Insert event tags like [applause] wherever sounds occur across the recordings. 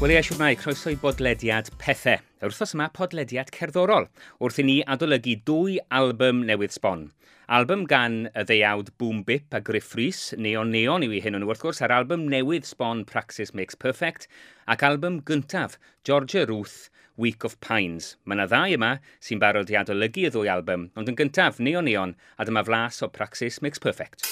Wel eisiau mai, croeso i bodlediad pethau. Yr wrthos yma podlediad cerddorol, wrth i ni adolygu dwy album newydd sbon. Album gan y ddeuawd Boom Bip a Griff Rhys, Neon Neon yw i hyn o'n wrth gwrs, a'r album newydd sbon Praxis Makes Perfect, ac album gyntaf, Georgia Ruth, Week of Pines. Mae yna ddau yma sy'n barod i adolygu y ddwy album, ond yn gyntaf, Neon Neon, a dyma flas o Praxis Makes Perfect.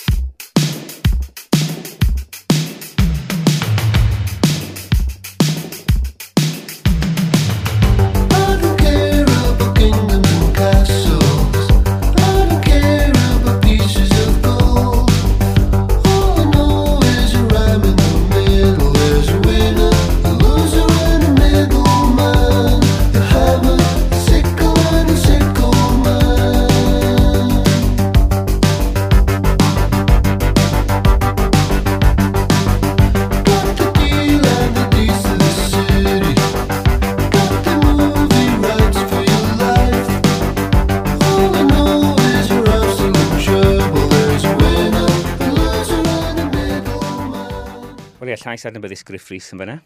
cais adnabyddus Griff Rhys yn fyna.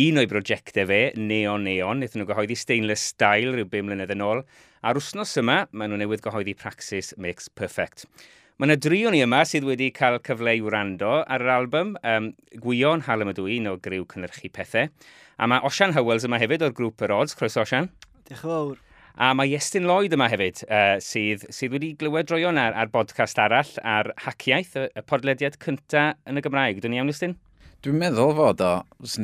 Un o'i brosiectau fe, Neon Neon, wnaethon nhw gyhoeddi Stainless Style rhyw 5 mlynedd yn ôl, a'r wsnos yma maen nhw newydd gyhoeddi Praxis Makes Perfect. Mae yna dri o'n i yma sydd wedi cael cyfle i wrando ar yr album um, Gwion Halem y Dwi, un o griw cynhyrchu pethau. A mae Osian Howells yma hefyd o'r grŵp yr Odds. Croes Osian. Diolch yn fawr. A mae Iestyn Lloyd yma hefyd, uh, sydd, sydd wedi glywed droion ar, ar podcast arall, ar haciaeth, y, y podlediad cyntaf yn y Gymraeg. Dwi'n iawn, Iestyn? Dwi'n meddwl fod o,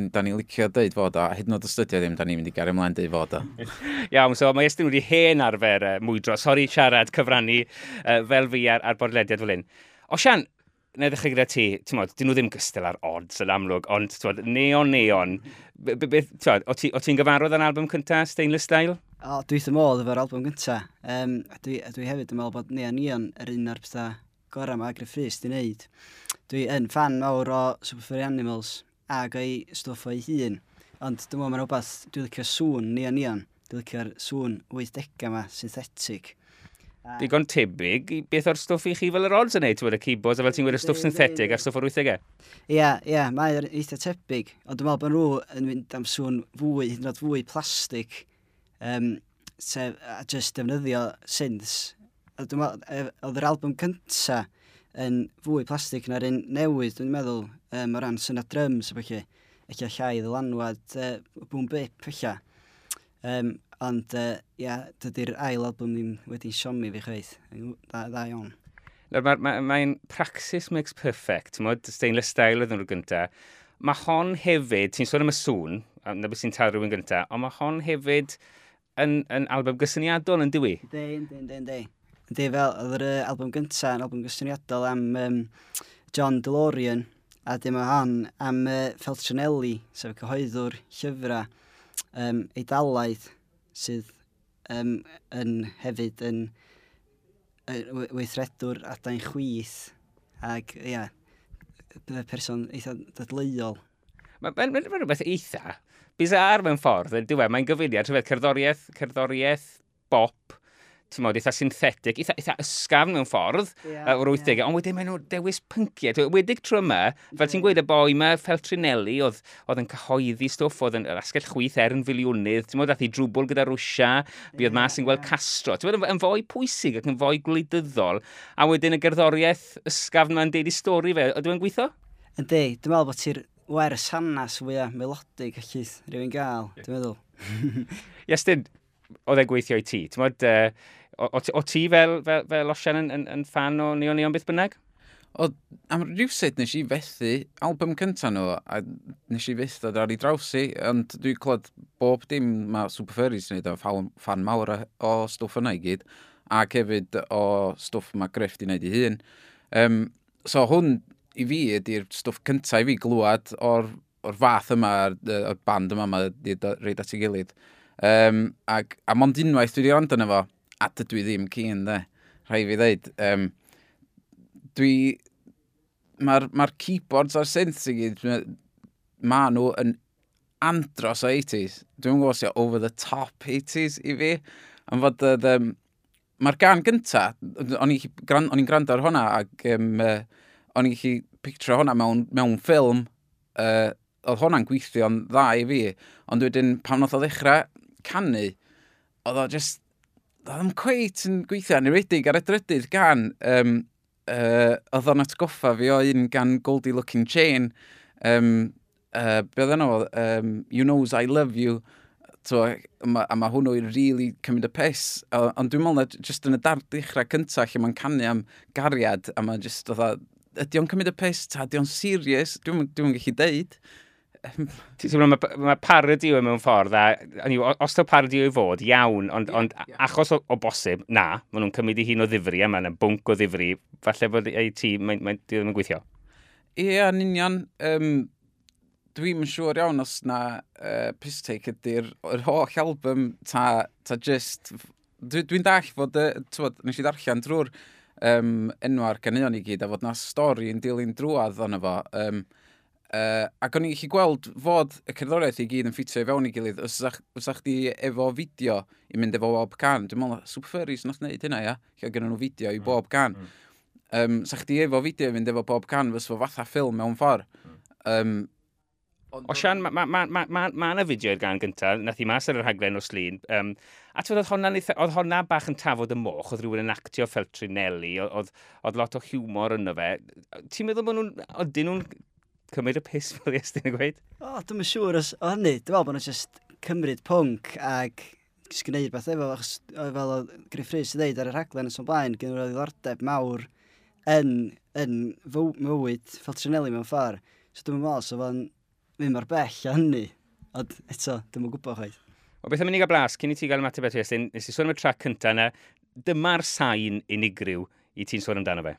da ni'n licio dweud fod o, a hyd yn oed astudio ddim, da ni'n mynd i gario ymlaen dweud fod o. [laughs] Iawn, so mae ystyn wedi hen arfer uh, e, mwydro, sori siarad, cyfrannu uh, fel fi ar, ar bodlediad fel hyn. Osian, neu ddechrau gyda ti, ti'n modd, dyn nhw ddim gystal ar odds yn amlwg, ond ti'n modd, neon neon, twod, o ti'n ti gyfarwydd yn album cynta, Stainless Style? O, dwi ddim modd efo'r album cynta. Um, dwi, dwi hefyd yn meddwl bod neon neon yr un o'r pethau gorau mae Agri Ffris di wneud dwi yn fan mawr o Super Furry Animals ag o'i stwff o'i hun. Ond dwi'n meddwl mae'n rhywbeth, dwi'n licio sŵn neon neon. Dwi'n licio'r sŵn 80 yma, synthetic. Digon tebyg i beth o'r stwff i chi fel yr odds yn neud, y keyboards, a fel ti'n gweud y stwff synthetic a'r stwff o'r 80au? Ie, ie, mae'n eitha tebyg, ond dwi'n meddwl bod nhw yn mynd am sŵn fwy, hyd yn oed fwy plastig, um, sef, a just defnyddio synths. E, oedd yr album cyntaf yn fwy plastig na'r un newydd, dwi'n meddwl, um, o ran syna drums o felly, eich llai ddylanwad uh, bwm bip eich um, Ond, uh, ia, dydy'r ail album ddim wedi siomi fi chweith. Da, da iawn. Mae'n ma, ma praxis makes perfect, ti'n modd, stainless style oedd yn rhyw gyntaf. Mae hon hefyd, ti'n sôn am y sŵn, na beth sy'n tal rhywun gyntaf, ond mae hon hefyd yn, yn album gysyniadol yn diwy. Ynddi, ynddi, ynddi, ynddi. Ydy, fel, oedd yr uh, album gyntaf yn album gysyniadol am um, John DeLorean, a dim o hon am uh, Feltrinelli, sef y cyhoeddwr llyfrau um, eidalaidd sydd um, yn hefyd yn uh, weithredwr adain chwith ac, ia, y person eitha dadleuol. Mae'n ma, ma rhywbeth eitha bizar mewn ffordd, yn diwedd, mae'n gyfuniad rhywbeth cerddoriaeth, cerddoriaeth, bop, tymod, eitha synthetic, eitha, eitha ysgafn mewn ffordd, yeah, o'r 80au, yeah. ond wedyn maen nhw dewis pynciau. Wedig tro yma, e, fel ti'n gweud y boi yma, Feltrinelli, oedd, oedd yn cyhoeddi stwff, oedd yn yr asgell chwyth er yn filiwnydd, ti'n modd, dath i drwbl gyda Rwysia, bu oedd mas yn gweld Castro. Ti'n modd, yn fwy pwysig ac yn fwy gwleidyddol, a wedyn y gerddoriaeth ysgafn ma'n deud i stori fe, ydw i'n gweithio? Yndi, dwi'n meddwl bod ti'r wer sanas fwyaf melodig allith rhywun gael, dwi'n meddwl. Iestyn, oedd e gweithio i ti? Ti'n modd, uh, o, o, o ti fel, fel, fel Osian yn, yn, yn fan o Neon Neon beth bynnag? O, am rhywsyd nes i fethu album cyntaf nhw, a nes i fethu ar ei draws i, ond dwi'n clod bob dim mae Super Furries yn gwneud o fan mawr o stwff yna i gyd, ac hefyd o stwff mae Griff di wneud i hun. Um, so hwn i fi ydy'r stwff cyntaf i fi glwad o'r, or fath yma, o'r band yma, mae wedi reid at ei gilydd. Um, ac, a mond unwaith dwi wedi rand yn efo, a dydw i ddim cyn, de. Rhai fi ddeud. Um, dwi... Mae'r ma keyboards a'r synths i gyd, maen nhw yn andros o 80s. Dwi'n gwybod sy'n over the top 80s i fi. Ond fod, um, mae'r gan gynta, o'n i'n gwrando ar hwnna, ac um, uh, o'n i'n chi picture hwnna mewn, mewn ffilm, uh, oedd hwnna'n gweithio'n dda i fi. Ond wedyn, pan oedd o ddechrau, canu, oedd o just, oedd o'n cweit yn gweithio yn yrwydig ar y drydydd gan, um, uh, oedd o'n atgoffa fi o un gan Goldie Looking Chain, um, uh, be oedd yno, um, You Knows I Love You, to, a mae ma hwnnw i'n really cymryd y pes. Ond dwi'n meddwl na just yn y dar dechrau cyntaf lle mae'n canu am gariad, a mae'n just oedd ydy o'n cymryd y pes ta, ydy o'n serious, dwi'n dwi gallu deud. Ti'n teimlo, mae ma parodi yw e mewn ffordd, a ni, os taw parodi yw i fod, iawn, ond, yeah, ond yeah. achos o, o bosib, na, maen nhw'n cymryd i hun o ddifri, a mae yna bwnc o ddifri, falle bod ei ti, mae'n mae, ddim yn gweithio. Ie, yeah, yn union, um, dwi'n yn siŵr iawn os na uh, piss take ydy'r holl album ta, ta just... Dwi'n dwi dall fod, tywod, nes i ddarllen drwy'r um, enwa'r ganeuon i gyd, a fod na stori yn dilyn drwad ond efo. Um, Uh, ac o'n i'n gallu gweld fod y cerddoriaeth i gyd yn ffitio i fewn i gilydd. Os ydych chdi efo fideo i mynd efo bob can, dwi'n meddwl, Super Furries nath wneud hynna, ia? Lle gen nhw fideo i mm, bob can. Mm. Um, sa chdi efo fideo i fynd efo bob can, fes fo fatha ffilm mewn ffordd. Um. O Sian, mae ma, ma, ma, ma yna fideo i'r gan gyntaf, nath i mas ar yr haglen o slun. Um, a ti'n oedd honna, oedd honna bach yn tafod y moch, oedd rhywun yn actio fel Trinelli, oedd, oedd lot o hiwmor yno fe. Ti'n meddwl bod nhw'n, oedd nhw'n cymryd y piss fel Iestyn yn gweud? O, oh, dwi'n siŵr os o hynny. Dwi'n meddwl bod nhw'n just cymryd pwnc ag jyst gwneud beth efo, achos fel oedd Griff Rhys i ddeud ar y rhaglen yn son blaen, gen nhw'n ddiddordeb mawr yn, yn fyw, mywyd fel Trinelli mewn ffordd. So dwi'n meddwl, so fo'n ddim mor bell a hynny. Ond eto, dwi'n meddwl gwybod chwaith. O beth am unig gael blas, cyn i ti gael ymateb at Iestyn, nes i sôn am y trac cyntaf yna, dyma'r sain unigryw i ti'n sôn amdano fe.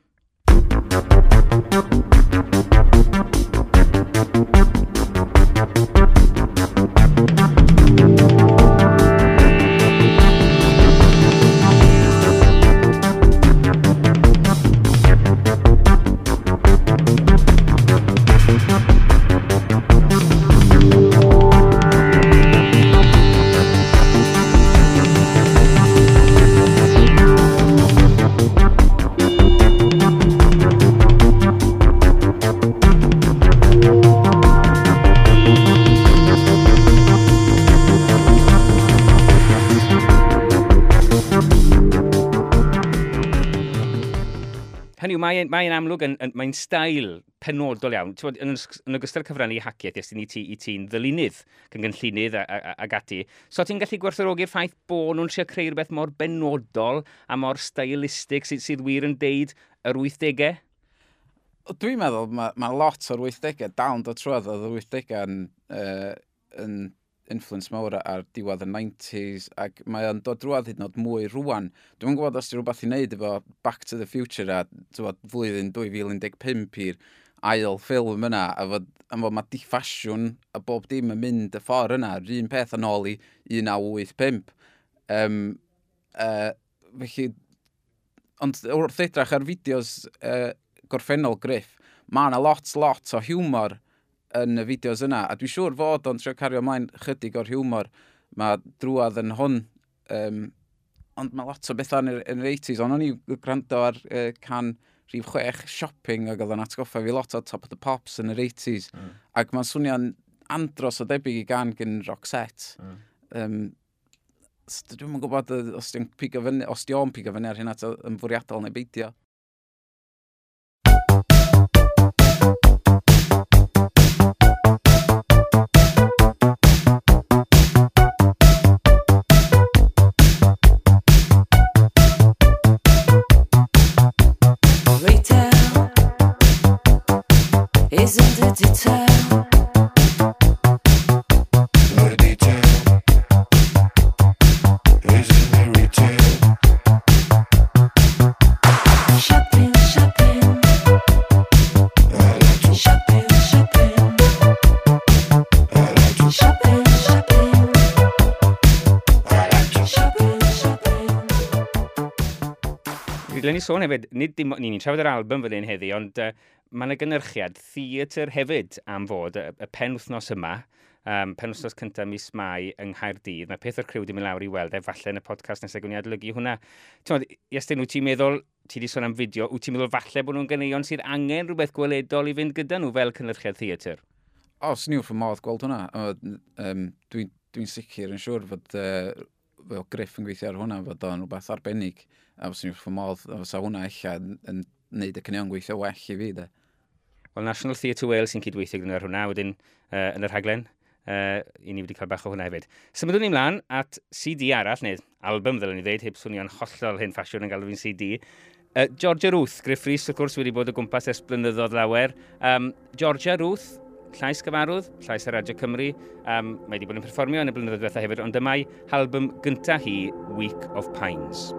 mae'n mae amlwg, yn, yn, mae'n stael penodol iawn. Bod, yn, yn ogystal cyfrannu i haciaeth, ysyn i ti i ti'n ddylunydd, cyngynllunydd ag ati. So ti'n gallu gwerthorogi'r ffaith bod nhw'n trio creu rhywbeth mor benodol a mor stylistig sydd, sydd wir yn deud yr 80au? Dwi'n meddwl mae ma lot o'r 80au dal yn dod trwydd oedd y 80au yn, uh, yn influence mawr ar diwedd y 90s, ac mae o'n dod drwad hyd yn oed mwy rwan. Dwi'n gwybod os di rhywbeth i wneud efo Back to the Future a bod, flwyddyn 2015 i'r ail ffilm yna, a fod, am fod mae diffasiwn a bob dim yn mynd y ffordd yna, yr un peth yn ôl i 1985. Um, uh, felly, ond wrth edrych ar fideos uh, gorffennol Griff, mae yna lot, lot o hiwmor yn y fideos yna. A dwi'n siŵr fod o'n trio cario ymlaen chydig o'r hiwmor mae drwad yn hwn. Um, ond mae lot o bethau yn yr, yn yr 80s. Ond o'n i gwrando ar uh, can rhif chwech shopping ac oedd yn atgoffa fi lot o Top of the Pops yn yr 80s. Mm. Ac mae'n swnio'n andros o debyg i gan gyn Roxette. Mm. Um, Dwi'n yn gwybod os di'n pigo fyny, os di'n pigo fyny ar hynna yn fwriadol neu beidio. deter ni sôn hefyd, nid dim, ni'n ni trafod yr album fel un heddi, ond uh, mae yna gynnyrchiad theatr hefyd am fod y, y pen wythnos yma, um, pen wythnos cyntaf mis Mai yng Nghaerdydd. Mae peth o'r criw di mynd lawr i weld efallai yn y podcast nesaf gwni adlygu hwnna. Ti'n meddwl, Iestyn, wyt ti'n meddwl, ti di sôn am fideo, wyt ti'n meddwl falle bod nhw'n ganeion sydd angen rhywbeth gweledol i fynd gyda nhw fel cynnyrchiad theatr? O, oh, sniw fy modd gweld hwnna. Um, Dwi'n dwi sicr yn siŵr fod uh, fel Griff yn gweithio ar hwnna, fod o'n rhywbeth arbennig. A fos ni'n wrth modd, a fos hwnna eich yn, yn neud y cynion gweithio well i fi, de. Wel, National Theatre Wales sy'n cydweithio gyda hwnna, wedyn uh, yn yr rhaglen, uh, i ni wedi cael bach o hwnna hefyd. Symudwn ni mlaen at CD arall, neu album ddylen ni ddweud, heb swnio'n hollol hyn ffasiwn yn galw fi'n CD. Uh, Georgia Ruth, Griff Rhys, wrth gwrs, wedi bod o gwmpas ers blynyddoedd lawer. Um, Georgia Ruth, llais gyfarwydd, llais y Radio Cymru. Um, mae wedi bod yn perfformio yn y blynyddoedd diwethaf hefyd, ond dyma'i halbwm gyntaf hi, Week of Pines.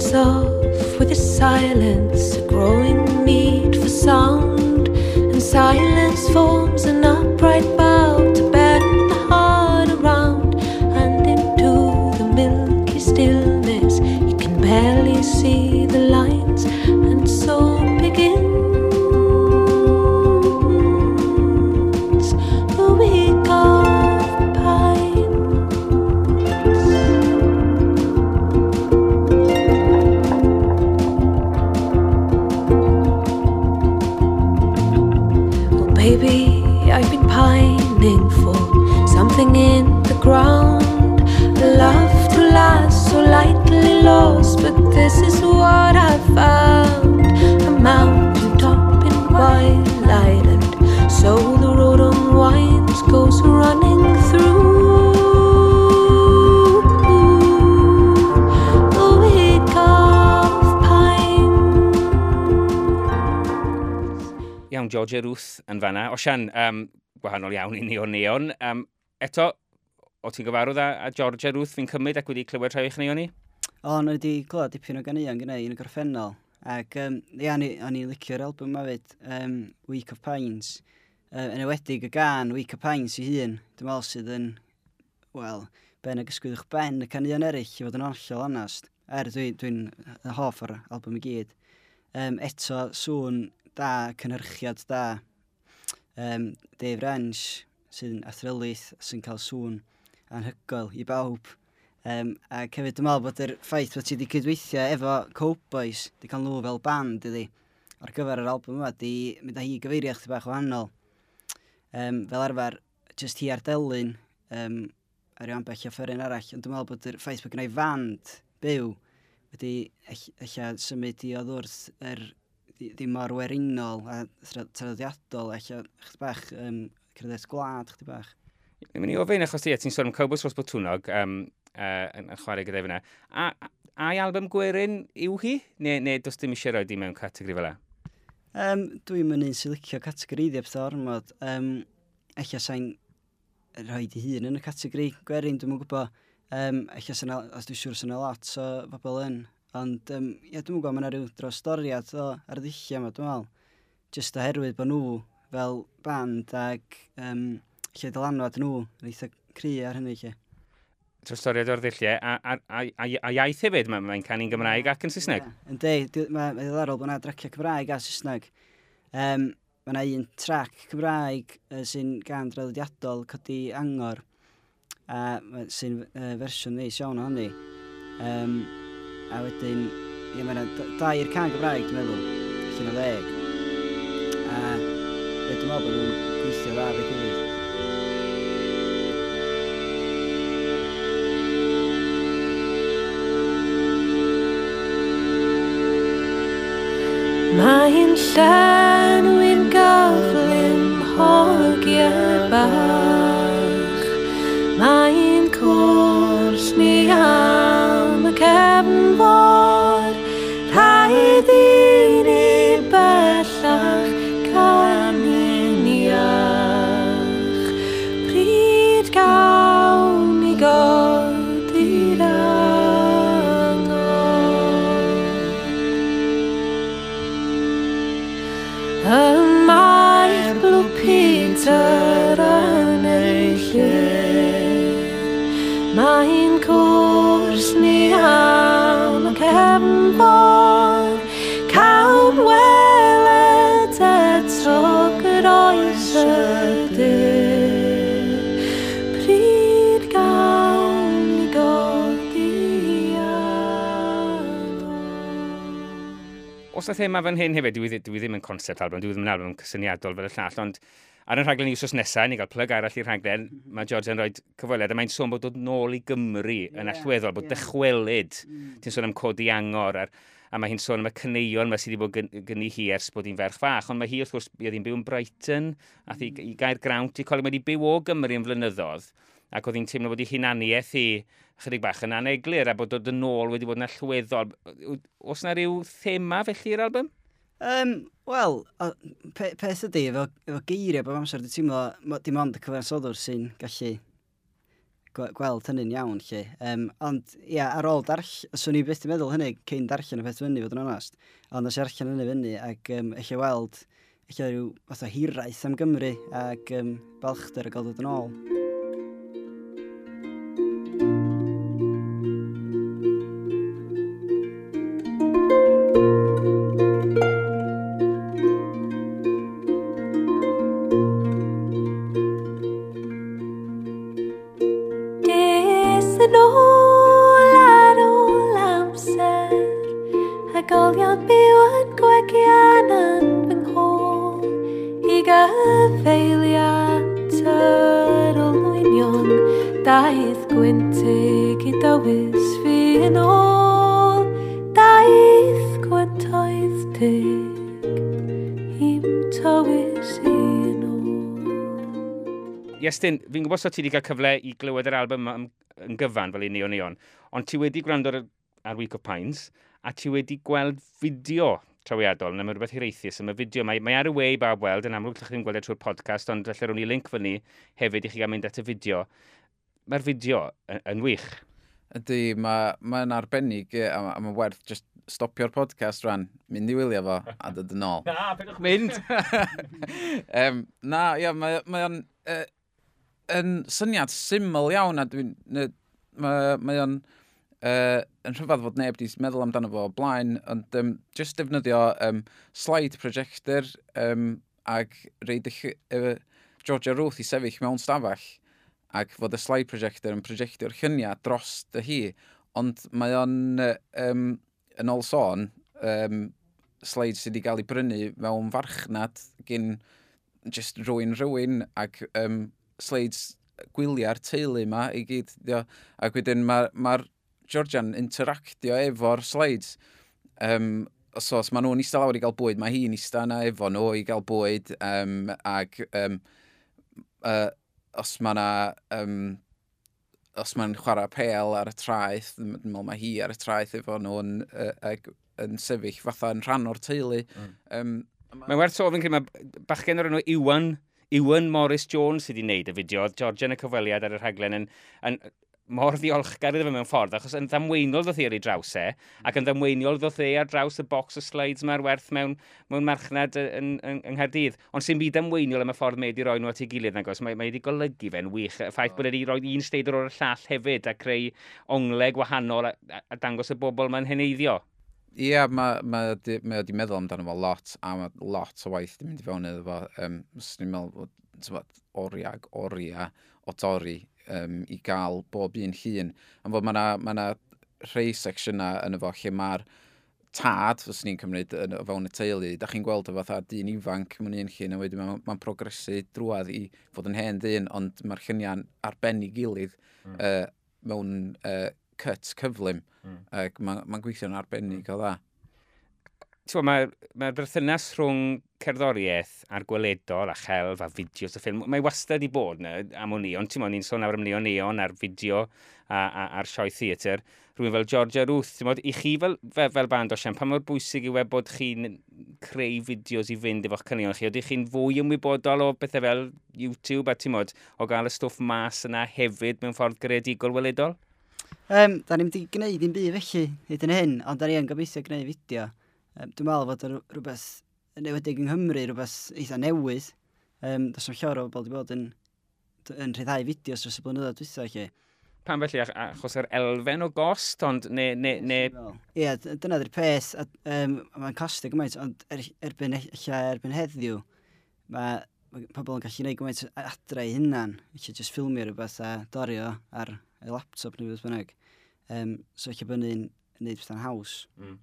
Starts off with a silence, growing Roger Ruth yn fanna. Osian, um, gwahanol iawn i ni o neon. Um, eto, o ti'n gyfarwydd â, â Georgia Ruth fi'n cymryd ac wedi clywed rhai o'ch neon ni? O, nhw wedi clywed dipyn o ganeuon gyda un y gorffennol. Ac, um, ia, o'n i'n licio'r album ma fyd, um, Week of Pines. Uh, yn ewedig y gan Week of Pines i hun, dwi'n meddwl sydd yn, wel, ben y gysgwyddwch ben y caneuon eraill i fod yn hollol onast. Er, dwi'n dwi, dwi hoff o'r album i gyd. Um, eto, sŵn da, cynhyrchiad da. Um, Dave Rench, sy'n athrylaeth, sy'n cael sŵn anhygoel i bawb. Um, ac hefyd dwi'n meddwl bod yr ffaith bod ti wedi cydweithio efo Cowboys, di cael nhw fel band iddi, ar gyfer yr album yma, di mynd â hi gyfeirio chdi bach wahanol. Um, fel arfer, just hi ar delyn, um, ar yw ambell i offeryn arall, ond dwi'n meddwl bod yr ffaith bod gennau fand byw wedi eich symud i oedd wrth yr ddim mor werinol a traddodiadol eich chdi bach um, credes gwlad chdi bach. Ni'n mynd i ofyn achos ti, ti'n sôn am Cowboys Ros Botwnog um, uh, yn yn chwarae gyda fyna. A, a'i album gwerin yw hi? Neu, neu does dim eisiau roi di mewn categori fel e? Um, Dwi'n mynd i'n silicio categori ddi ebeth ormod. Um, Eich sa'n rhoi di hun yn y categori gwerin, dwi'n mwyn gwybod. Um, Eich os dwi'n siŵr sy'n lot o so, bobl yn Ond, um, ia, dwi'n gwybod, mae yna rhyw drostoriad o ar ddillio yma, dwi'n meddwl. Just oherwydd bod nhw fel band ac um, lle dylanwad nhw yn eitha cri ar hynny lle. Trostoriad o'r ddilliau, a, a, a, a, a iaith hefyd, mae'n mae canu'n Gymraeg ac yn Saesneg. Yeah, yn de, mae'n ddiddorol bod yna draciau Cymraeg a Saesneg. Um, mae yna un trac Cymraeg uh, sy'n gan draddodiadol codi angor, a sy'n uh, fersiwn neis iawn hynny. Um, A wedyn, ie, mae yna dair can Gymraeg, dwi'n meddwl, allan o ddeg. A dwi'n meddwl bod nhw'n gweithio dda fe gilydd. Mae'n lle dros y thema fan hyn hefyd, dwi, dwi ddim yn concept album, dwi ddim yn album cysyniadol fel y llall, ond ar y rhaglen i wsos nesaf, ni gael plyg arall i'r rhaglen, mhm. mae George yn rhoi cyfweliad, a mae'n sôn bod dod nôl i Gymru yn allweddol, bod yeah. dychwelyd, mm. ti'n sôn am codi angor, ar, a mae hi'n sôn am y cyneuon mae sydd wedi bod gynnu hi ers bod hi'n ferch fach, ond mae hi wrth gwrs, bydd hi'n byw yn Brighton, a thi, mm. i gair grawnt, i coli, mae wedi byw o Gymru yn flynyddoedd, ac oedd hi'n teimlo bod ei hunaniaeth hi chydig bach yn aneglir a bod dod yn ôl wedi bod yn allweddol. Os yna rhyw thema felly i'r album? Um, Wel, pe peth ydy, efo, efo geiriau bob amser, dwi'n teimlo, dim ond y cyfansoddwr sy'n gallu gweld hynny'n iawn, lle. Um, ond, ia, ar ôl darll, swn i byth i meddwl hynny cyn darllen y peth fyny, fod yn onast. Ond nes i arllen hynny fyny, ac um, eich weld, eich rhyw fath o hiraeth am Gymru, ac um, balchder y gael dod yn ôl. Mm. Daeth gwyntig i dywys fi yn ôl Daeth gwyntoedd dig i'm tywys i yn ôl Iestyn, fi'n gwybod sot ti wedi cael cyfle i glywed yr album yn, yn gyfan fel i ni o neon, ond ti wedi gwrando ar, ar Week of Pines a ti wedi gweld fideo trawiadol, na mae rhywbeth hiraethus am y fideo. Mae, mae ar y we i bab weld, yn amlwg llych chi'n gweld e trwy'r podcast, ond felly rwy'n i link fyny hefyd i chi gael mynd at y fideo mae'r fideo yn, yn wych. Ydy, mae'n ma, ma arbennig a, a mae'n werth just stopio'r podcast rhan, mynd i wylio fo a dod yn ôl. [laughs] na, beth mynd? [laughs] um, na, ia, mae o'n uh, yn syniad syml iawn a dwi'n... Mae ma o'n uh, yn rhyfedd fod neb wedi meddwl amdano fo o blaen, ond um, just defnyddio um, slide projector um, ac reid uh, Georgia Ruth i sefyll mewn stafell ac fod y slide projector yn projectio'r lluniau dros dy hi, ond mae o'n, um, yn ôl sôn, um, slides sydd wedi cael ei brynu mewn farchnad gyn just rwy'n rhywun ac um, slides gwylio'r teulu yma i gyd. Dio. Ac wedyn mae'r ma, ma Georgian interactio efo'r slides. Um, so os maen nhw'n eistedd lawr i gael bwyd, mae hi'n eistedd yna efo nhw i gael bwyd. Um, ac um, uh, os mae yna... Um, os mae'n chwarae pel ar y traeth, dwi'n meddwl mae hi ar y traeth efo nhw yn, yn, yn sefyll fatha yn rhan o'r teulu. Mm. Um, Mae'n werth sôn, fi'n credu mae bachgen o'r enw Iwan, Iwan Morris Jones sydd wedi wneud y fideo. George yn y cyfweliad ar y rhaglen yn, yn, mor ddiolchgar iddo fe mewn ffordd, achos yn ddamweinol ddoth ei ar ei draws e, hmm. ac yn ddamweinol ddoth ei ar draws y box o slides mae'r werth mewn, mewn marchnad yn, yn, yng Nghaerdydd. Ond sy'n byd ymweinol am y ffordd mae wedi rhoi nhw at ei gilydd nagos, mae, mae wedi golygu fe'n wych. Y ffaith bod wedi rhoi un steidr o'r llall hefyd a creu ongle gwahanol a, a, a dangos y bobl mae'n heneiddio. Ie, yeah, mae ma, di, ma di meddwl amdano fo lot, a mae lot o waith wedi mynd i fewn iddo fo. Um, Os ni'n meddwl, oriau, oriau o dorri um, i gael bob un llun. Am fod mae yna ma, na, rhai secsiynau yn efo lle mae'r tad, os ni'n cymryd yn, fewn y teulu, da chi'n gweld efo fatha dyn ifanc mewn un llun, a wedyn mae'n ma progresu drwad i fod yn hen dyn, ond mae'r lluniau'n arbennig gilydd mm. uh, mewn uh, cut cyflym. Mm. Uh, mae'n ma gweithio'n arbennig mm. o dda mae'r mae, ma berthynas rhwng cerddoriaeth a'r gweledol a chelf a fideos y ffilm, mae wastad i bod na am o neon, ti'n mo'n ni'n sôn awr am neon neon a'r fideo a, a, a'r sioe theatr. Rwy'n fel Georgia Ruth, ti'n mo'n, i chi fel, fel, fel band o sian, pa mor bwysig i web bod chi'n creu fideos i fynd efo'ch cynnion chi, ydych chi'n fwy ymwybodol o bethau fel YouTube a ti'n mo'n, o gael y stwff mas yna hefyd mewn ffordd greadigol weledol? Um, da ni'n mynd i gwneud un byd felly, hyd yn hyn, ond da ni yn gobeithio gwneud fideo. Dwi'n meddwl fod rhywbeth yn ewedig yng Nghymru, rhywbeth eitha newydd. Um, Does yna llawer o bobl wedi bod yn, yn rhyddhau fideos dros y blynyddoedd dwythau lle. Pan felly, achos yr elfen o gost, ond ne... ne, ne... Ie, yeah, dyna ddi'r peth. Um, Mae'n costio gymaint, ond er, erbyn, e-, lle erbyn heddiw, mae pobl yn gallu gwneud gymaint adre i hunan, eich just ffilmio rhywbeth a dorio ar y laptop neu beth bynnag. Um, so eich bod yn gwneud pethau'n haws. Mm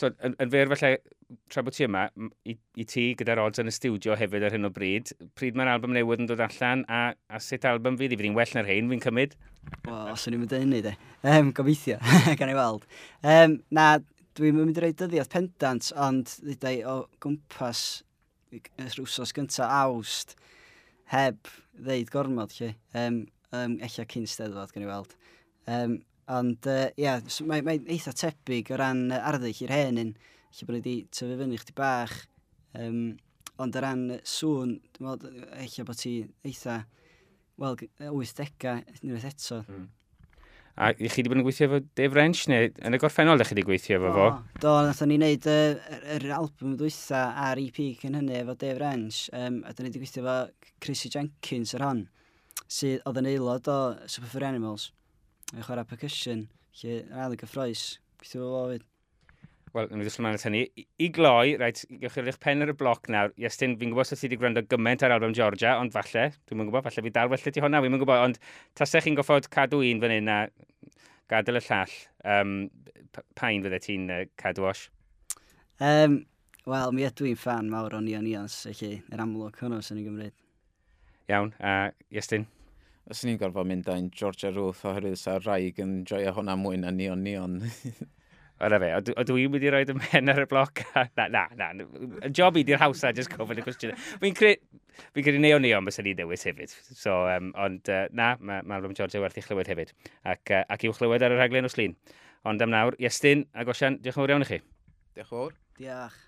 twyd, yn, yn fyr felly, tra bod ti yma, i, i ti gyda'r odds yn y studio hefyd ar hyn o bryd, pryd mae'r album newydd yn dod allan, a, a sut album fydd i fydd hi'n well na'r hyn, fi'n cymryd? Wel, os o'n i'n mynd i hynny, de. Um, gobeithio, [laughs] gan i weld. Um, na, dwi'n mynd i roi dyddiad pendant, ond ddydau o gwmpas yr wsos gyntaf awst heb ddeud gormod, lle. Um, um, Ella cyn steddfod, gan i weld. Um, Ond, ie, uh, yeah, so mae'n mae eitha tebyg o ran arddull i'r hen un. Lle bod wedi tyfu fyny chdi bach. Um, ond o ran sŵn, dwi'n meddwl, eich bod ti eitha, wel, 80 unwaith eto. Mm. A i chi wedi bod yn gweithio efo Dave Wrench, neu yn y gorffennol ydych chi wedi gweithio efo fo? Do, nath ni wneud yr uh, er, er album dwytha a'r EP cyn hynny efo Dave Wrench, um, a dyn ni wedi gweithio efo Chrissy Jenkins ar hon, sydd oedd yn aelod o Superfair Animals yn chwarae percussion, lle rhaid y gyffroes, gyda fo fod. Wel, yn ddysgu mlaen at hynny. I, i gloi, rhaid, gewch chi'r eich pen ar y bloc nawr. Iestyn, fi'n gwybod sef ti wedi gwrando gymaint ar album Georgia, ond falle, dwi'n mwyn gwybod, falle fi dal felly ti hwnna, fi'n mwyn gwybod, ond tasau chi'n goffod cadw un fan hyn a gadael y llall, um, pa'n fydde ti'n uh, cadw os? Um, Wel, mi ydw i'n fan mawr o Ian Ians, felly, yr amlwg hwnnw sy'n ei gymryd. Iawn, a Iestyn? Os ni'n gorfod mynd a'n Georgia Ruth oherwydd sa'r rhaeg yn joio hwnna mwy na nion nion. Yna fe, o dwi'n mynd i roed ym mhen ar y bloc. [laughs] na, na, na. Y job i di'r hawsa, just gofyn y cwestiwn. Fi'n credu, fi'n credu neo neo bys ni ddewis hefyd. So, um, ond uh, na, mae ma Album Georgia werth i chlywed hefyd. Ac, uh, ac i'w chlywed ar y rhaglen o slin. Ond am nawr, Iestyn a Gosian, diolch yn fawr iawn i chi. Diolch yn fawr. Diolch.